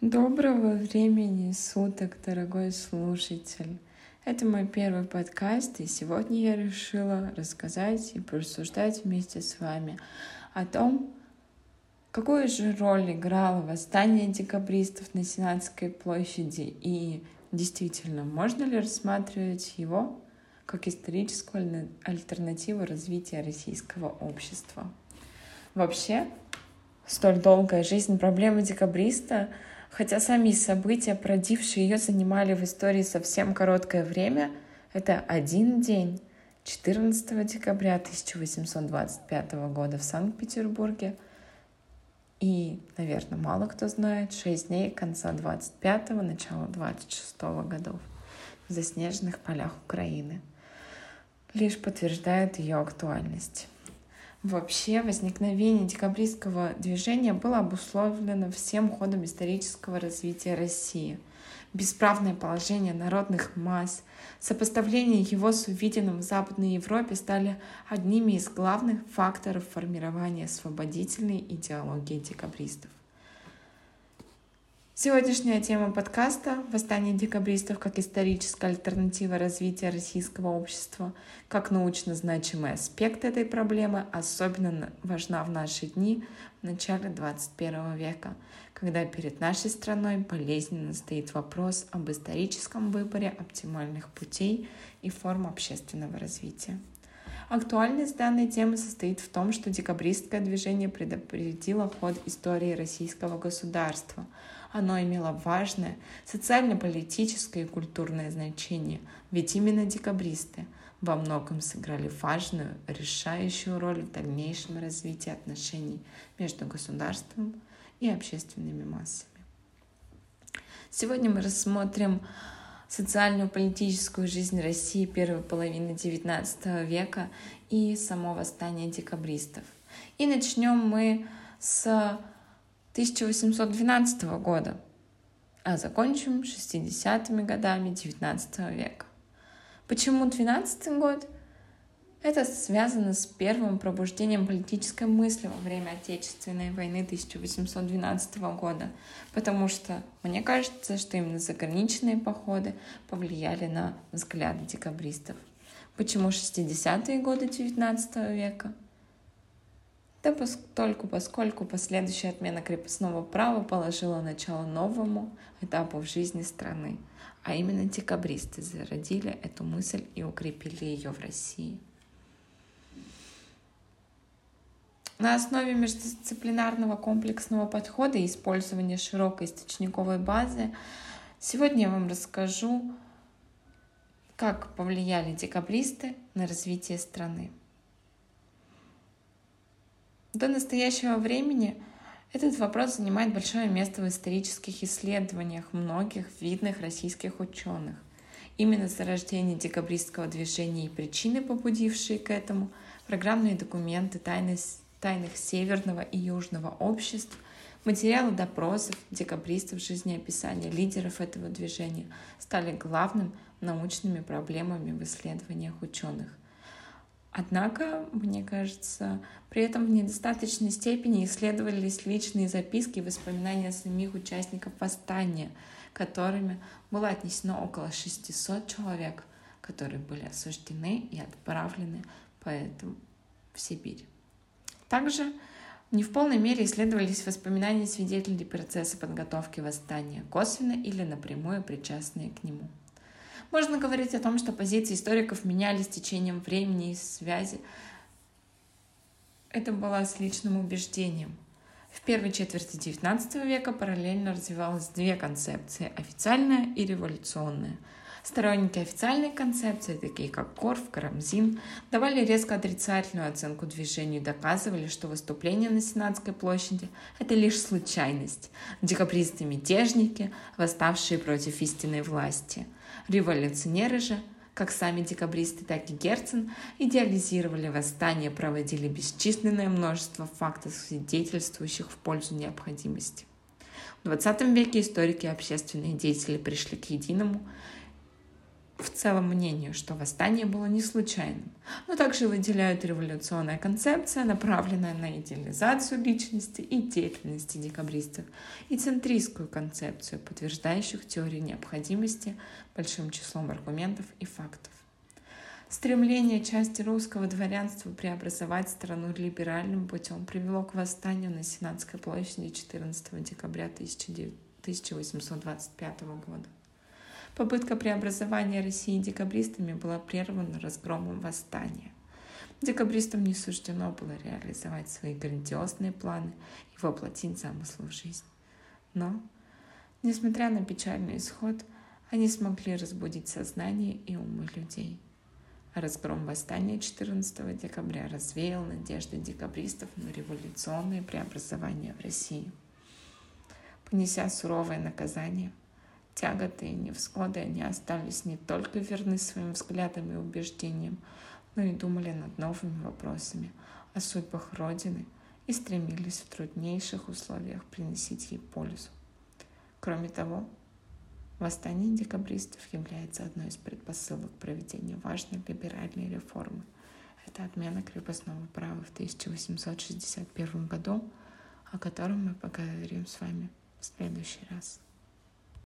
Доброго времени суток, дорогой слушатель. Это мой первый подкаст, и сегодня я решила рассказать и порассуждать вместе с вами о том, какую же роль играло восстание декабристов на Сенатской площади и действительно, можно ли рассматривать его как историческую альтернативу развития российского общества. Вообще, столь долгая жизнь проблемы декабриста — Хотя сами события, продившие ее, занимали в истории совсем короткое время, это один день, 14 декабря 1825 года в Санкт-Петербурге. И, наверное, мало кто знает, 6 дней конца 25-го, начала 26-го годов в заснеженных полях Украины лишь подтверждает ее актуальность. Вообще возникновение декабристского движения было обусловлено всем ходом исторического развития России. Бесправное положение народных масс, сопоставление его с увиденным в Западной Европе стали одними из главных факторов формирования освободительной идеологии декабристов. Сегодняшняя тема подкаста — восстание декабристов как историческая альтернатива развития российского общества, как научно значимый аспект этой проблемы, особенно важна в наши дни, в начале 21 века, когда перед нашей страной болезненно стоит вопрос об историческом выборе оптимальных путей и форм общественного развития. Актуальность данной темы состоит в том, что декабристское движение предопределило ход истории российского государства — оно имело важное социально-политическое и культурное значение, ведь именно декабристы во многом сыграли важную, решающую роль в дальнейшем развитии отношений между государством и общественными массами. Сегодня мы рассмотрим социальную политическую жизнь России первой половины XIX века и само восстание декабристов. И начнем мы с 1812 года, а закончим 60-ми годами 19 века. Почему 12 год? Это связано с первым пробуждением политической мысли во время Отечественной войны 1812 года, потому что мне кажется, что именно заграничные походы повлияли на взгляды декабристов. Почему 60-е годы 19 века? Да постольку, поскольку последующая отмена крепостного права положила начало новому этапу в жизни страны, а именно декабристы зародили эту мысль и укрепили ее в России. На основе междисциплинарного комплексного подхода и использования широкой источниковой базы сегодня я вам расскажу, как повлияли декабристы на развитие страны. До настоящего времени этот вопрос занимает большое место в исторических исследованиях многих видных российских ученых. Именно зарождение декабристского движения и причины, побудившие к этому, программные документы тайны, тайных северного и южного обществ, материалы допросов декабристов, жизнеописания лидеров этого движения стали главным научными проблемами в исследованиях ученых – Однако, мне кажется, при этом в недостаточной степени исследовались личные записки и воспоминания самих участников восстания, которыми было отнесено около 600 человек, которые были осуждены и отправлены поэтому в Сибирь. Также не в полной мере исследовались воспоминания свидетелей процесса подготовки восстания, косвенно или напрямую причастные к нему. Можно говорить о том, что позиции историков менялись с течением времени и связи. Это было с личным убеждением. В первой четверти XIX века параллельно развивалось две концепции – официальная и революционная. Сторонники официальной концепции, такие как Корф, Карамзин, давали резко отрицательную оценку движению и доказывали, что выступление на Сенатской площади – это лишь случайность. Декабристы-мятежники, восставшие против истинной власти – Революционеры же, как сами декабристы, так и Герцен, идеализировали восстание, проводили бесчисленное множество фактов, свидетельствующих в пользу необходимости. В XX веке историки и общественные деятели пришли к единому в целом мнению, что восстание было не случайным, но также выделяют революционная концепция, направленная на идеализацию личности и деятельности декабристов, и центристскую концепцию, подтверждающих теорию необходимости большим числом аргументов и фактов. Стремление части русского дворянства преобразовать страну либеральным путем привело к восстанию на Сенатской площади 14 декабря 1825 года. Попытка преобразования России декабристами была прервана разгромом восстания. Декабристам не суждено было реализовать свои грандиозные планы и воплотить замыслы в жизнь. Но, несмотря на печальный исход, они смогли разбудить сознание и умы людей. Разгром восстания 14 декабря развеял надежды декабристов на революционные преобразования в России. Понеся суровое наказание – тяготы и невзгоды, они остались не только верны своим взглядам и убеждениям, но и думали над новыми вопросами о судьбах Родины и стремились в труднейших условиях приносить ей пользу. Кроме того, восстание декабристов является одной из предпосылок проведения важной либеральной реформы. Это отмена крепостного права в 1861 году, о котором мы поговорим с вами в следующий раз.